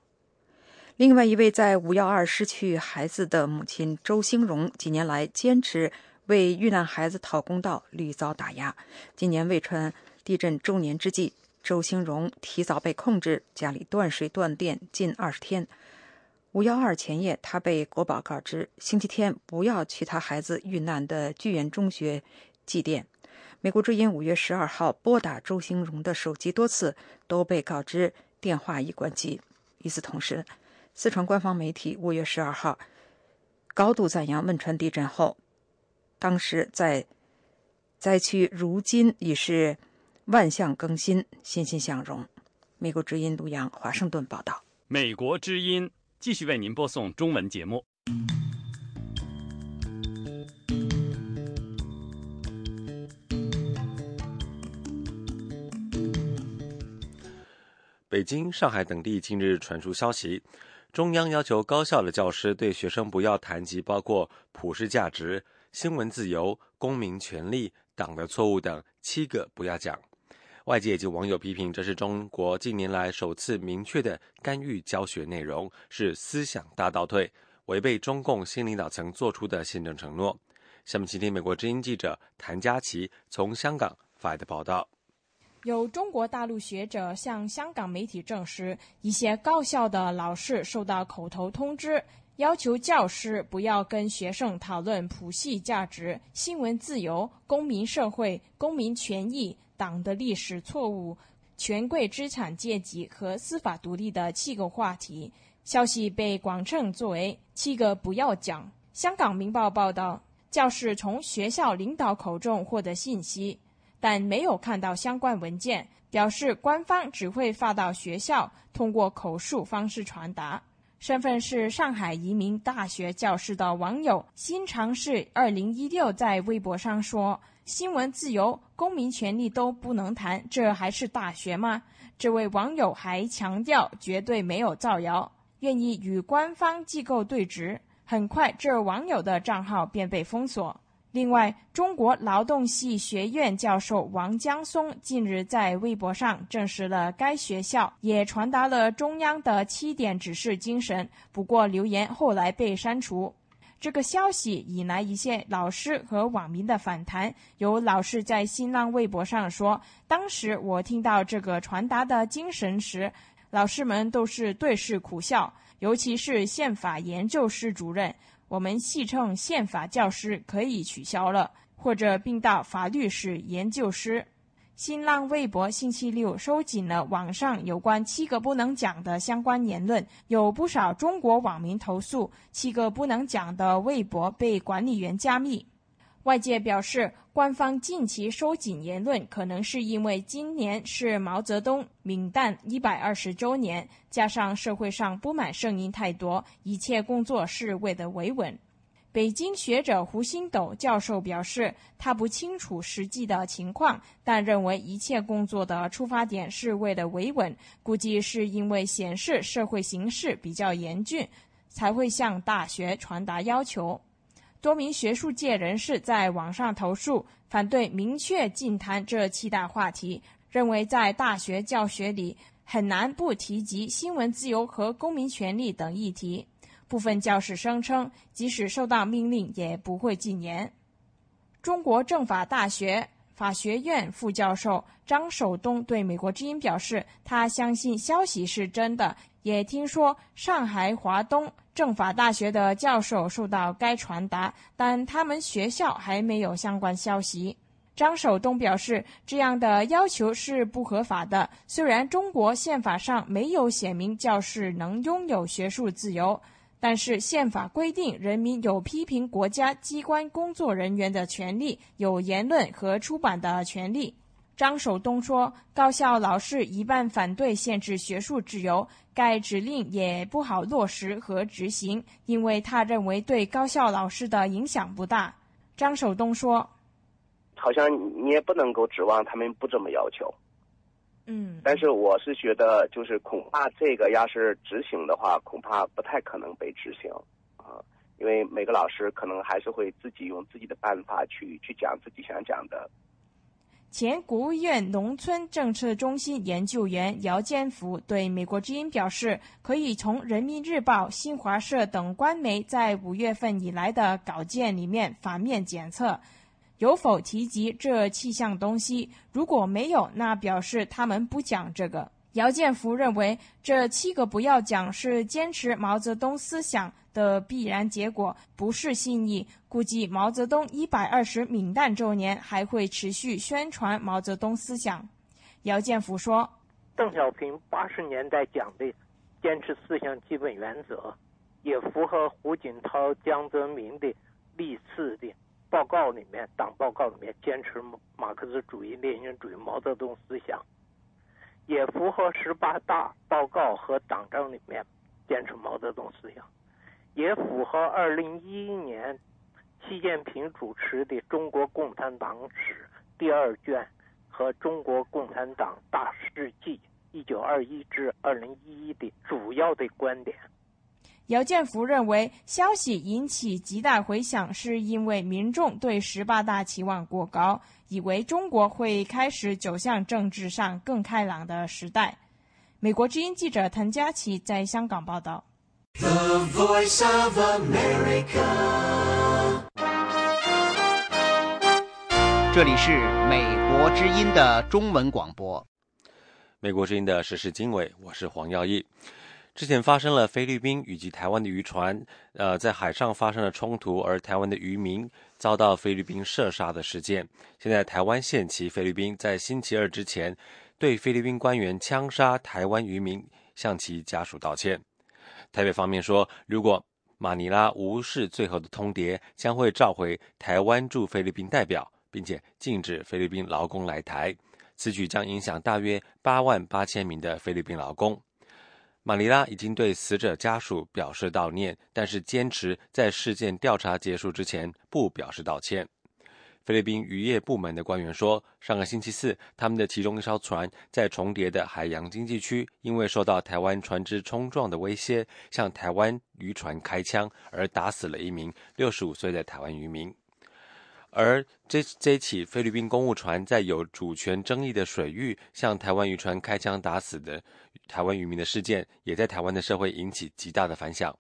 另外一位在五幺二失去孩子的母亲周兴荣，几年来坚持为遇难孩子讨公道，屡遭打压。今年汶川地震周年之际，周兴荣提早被控制，家里断水断电近二十天。五幺二前夜，他被国宝告知，星期天不要去他孩子遇难的巨源中学祭奠。美国之音五月十二号拨打周兴荣的手机多次，都被告知电话已关机。与此同时，四川官方媒体五月十二号高度赞扬汶川地震后，当时在灾区如今已是万象更新，欣欣向荣。美国之音陆阳华盛顿报道。美国之音继续为您播送中文节目。北京、上海等地近日传出消息，中央要求高校的教师对学生不要谈及包括普世价值、新闻自由、公民权利、党的错误等七个不要讲。外界及网友批评，这是中国近年来首次明确的干预教学内容，是思想大倒退，违背中共新领导层做出的宪政承诺。下面请听美国之音记者谭佳琪从香港发来的报道。有中国大陆学者向香港媒体证实，一些高校的老师收到口头通知，要求教师不要跟学生讨论普系价值、新闻自由、公民社会、公民权益、党的历史错误、权贵资产阶级和司法独立的七个话题。消息被广称作为“七个不要讲”。香港明报报道，教师从学校领导口中获得信息。但没有看到相关文件，表示官方只会发到学校，通过口述方式传达。身份是上海移民大学教师的网友新尝试二零一六在微博上说：“新闻自由、公民权利都不能谈，这还是大学吗？”这位网友还强调，绝对没有造谣，愿意与官方机构对质。很快，这网友的账号便被封锁。另外，中国劳动系学院教授王江松近日在微博上证实了该学校也传达了中央的七点指示精神，不过留言后来被删除。这个消息引来一些老师和网民的反弹。有老师在新浪微博上说：“当时我听到这个传达的精神时，老师们都是对视苦笑，尤其是宪法研究室主任。”我们戏称宪法教师可以取消了，或者并到法律史研究师。新浪微博星期六收紧了网上有关七个不能讲的相关言论，有不少中国网民投诉七个不能讲的微博被管理员加密。外界表示，官方近期收紧言论，可能是因为今年是毛泽东泯诞一百二十周年，加上社会上不满声音太多，一切工作是为了维稳。北京学者胡星斗教授表示，他不清楚实际的情况，但认为一切工作的出发点是为了维稳，估计是因为显示社会形势比较严峻，才会向大学传达要求。多名学术界人士在网上投诉，反对明确禁谈这七大话题，认为在大学教学里很难不提及新闻自由和公民权利等议题。部分教师声称，即使受到命令，也不会禁言。中国政法大学法学院副教授张守东对美国之音表示，他相信消息是真的，也听说上海华东。政法大学的教授受到该传达，但他们学校还没有相关消息。张守东表示，这样的要求是不合法的。虽然中国宪法上没有写明教师能拥有学术自由，但是宪法规定人民有批评国家机关工作人员的权利，有言论和出版的权利。张守东说：“高校老师一半反对限制学术自由，该指令也不好落实和执行，因为他认为对高校老师的影响不大。”张守东说：“好像你也不能够指望他们不这么要求。”嗯，但是我是觉得，就是恐怕这个要是执行的话，恐怕不太可能被执行啊，因为每个老师可能还是会自己用自己的办法去去讲自己想讲的。前国务院农村政策中心研究员姚建福对美国之音表示，可以从《人民日报》、新华社等官媒在五月份以来的稿件里面反面检测，有否提及这七项东西。如果没有，那表示他们不讲这个。姚建福认为，这七个不要讲是坚持毛泽东思想。的必然结果不是信义，估计毛泽东一百二十泯诞周年还会持续宣传毛泽东思想。姚建福说：“邓小平八十年代讲的坚持思想基本原则，也符合胡锦涛、江泽民的历次的报告里面，党报告里面坚持马克思主义、列宁主义、毛泽东思想，也符合十八大报告和党章里面坚持毛泽东思想。”也符合二零一一年习近平主持的《中国共产党史》第二卷和《中国共产党大事记（一九二一至二零一一）》的主要的观点。姚建福认为，消息引起极大回响，是因为民众对十八大期望过高，以为中国会开始走向政治上更开朗的时代。美国之音记者谭佳琪在香港报道。The Voice of America。这里是美国之音的中文广播。美国之音的时事经纬，我是黄耀义。之前发生了菲律宾以及台湾的渔船，呃，在海上发生了冲突，而台湾的渔民遭到菲律宾射杀的事件。现在台湾限期菲律宾在星期二之前对菲律宾官员枪杀台湾渔民向其家属道歉。台北方面说，如果马尼拉无视最后的通牒，将会召回台湾驻菲律宾代表，并且禁止菲律宾劳工来台。此举将影响大约八万八千名的菲律宾劳工。马尼拉已经对死者家属表示悼念，但是坚持在事件调查结束之前不表示道歉。菲律宾渔业部门的官员说，上个星期四，他们的其中一艘船在重叠的海洋经济区，因为受到台湾船只冲撞的威胁，向台湾渔船开枪，而打死了一名六十五岁的台湾渔民。而这这起菲律宾公务船在有主权争议的水域向台湾渔船开枪打死的台湾渔民的事件，也在台湾的社会引起极大的反响。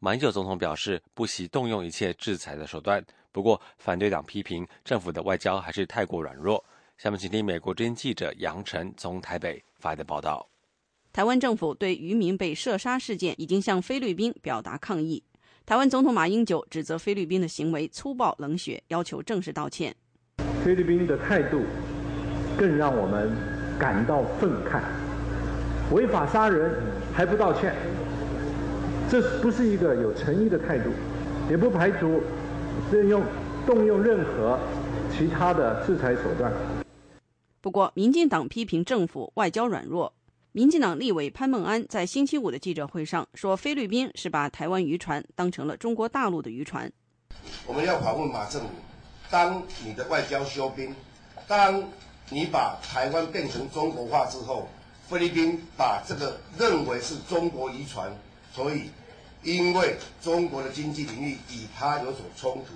马英九总统表示不惜动用一切制裁的手段，不过反对党批评政府的外交还是太过软弱。下面请听美国之音记者杨晨从台北发的报道。台湾政府对渔民被射杀事件已经向菲律宾表达抗议。台湾总统马英九指责菲律宾的行为粗暴冷血，要求正式道歉。菲律宾的态度更让我们感到愤慨，违法杀人还不道歉，这不是一个有诚意的态度，也不排除任用动用任何其他的制裁手段。不过，民进党批评政府外交软弱。民进党立委潘孟安在星期五的记者会上说：“菲律宾是把台湾渔船当成了中国大陆的渔船。”我们要访问马政府，当你的外交休兵，当你把台湾变成中国化之后，菲律宾把这个认为是中国渔船，所以因为中国的经济领域与它有所冲突，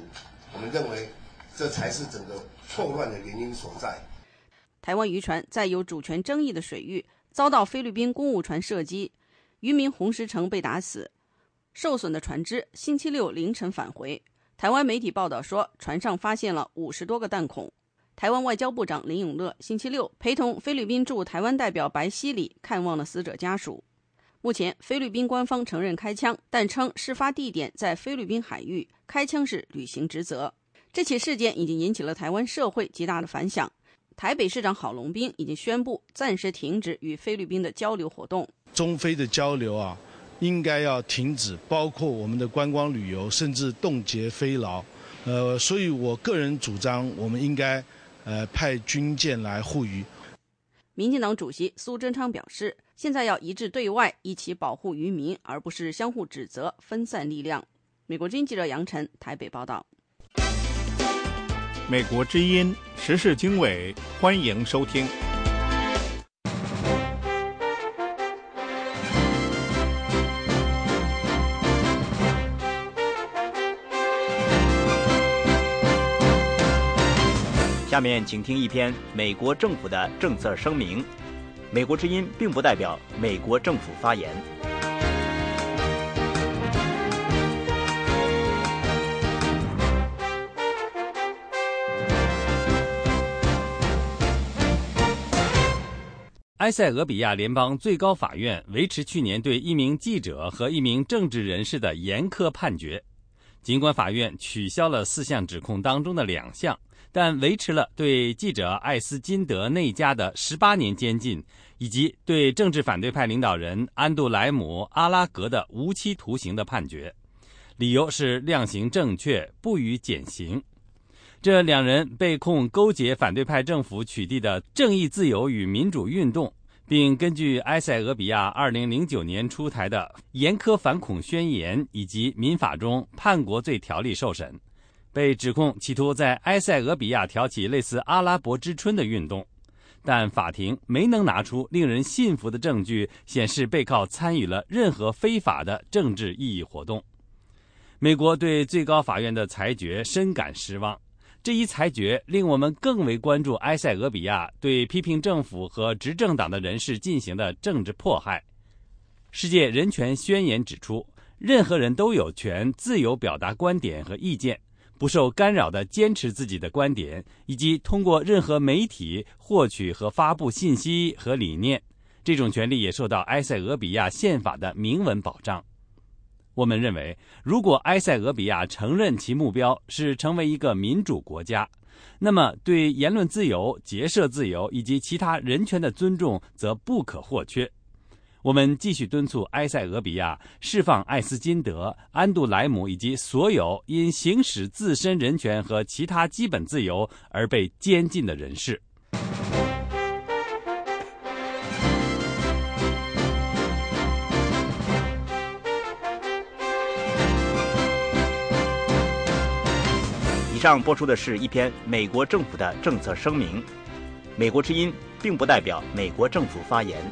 我们认为这才是整个错乱的原因所在。台湾渔船在有主权争议的水域。遭到菲律宾公务船射击，渔民洪石成被打死，受损的船只星期六凌晨返回。台湾媒体报道说，船上发现了五十多个弹孔。台湾外交部长林永乐星期六陪同菲律宾驻台湾代表白希礼看望了死者家属。目前，菲律宾官方承认开枪，但称事发地点在菲律宾海域，开枪是履行职责。这起事件已经引起了台湾社会极大的反响。台北市长郝龙斌已经宣布暂时停止与菲律宾的交流活动。中非的交流啊，应该要停止，包括我们的观光旅游，甚至冻结菲劳。呃，所以我个人主张，我们应该呃派军舰来护渔。民进党主席苏贞昌表示，现在要一致对外，一起保护渔民，而不是相互指责、分散力量。美国经记者杨晨台北报道。美国之音时事经纬，欢迎收听。下面请听一篇美国政府的政策声明。美国之音并不代表美国政府发言。埃塞俄比亚联邦最高法院维持去年对一名记者和一名政治人士的严苛判决。尽管法院取消了四项指控当中的两项，但维持了对记者艾斯金德内加的十八年监禁，以及对政治反对派领导人安杜莱姆阿拉格的无期徒刑的判决。理由是量刑正确，不予减刑。这两人被控勾结反对派政府取缔的正义、自由与民主运动，并根据埃塞俄比亚2009年出台的严苛反恐宣言以及民法中叛国罪条例受审，被指控企图在埃塞俄比亚挑起类似阿拉伯之春的运动，但法庭没能拿出令人信服的证据显示被告参与了任何非法的政治意义活动。美国对最高法院的裁决深感失望。这一裁决令我们更为关注埃塞俄比亚对批评政府和执政党的人士进行的政治迫害。世界人权宣言指出，任何人都有权自由表达观点和意见，不受干扰地坚持自己的观点，以及通过任何媒体获取和发布信息和理念。这种权利也受到埃塞俄比亚宪法的明文保障。我们认为，如果埃塞俄比亚承认其目标是成为一个民主国家，那么对言论自由、结社自由以及其他人权的尊重则不可或缺。我们继续敦促埃塞俄比亚释放艾斯金德、安杜莱姆以及所有因行使自身人权和其他基本自由而被监禁的人士。上播出的是一篇美国政府的政策声明。美国之音并不代表美国政府发言。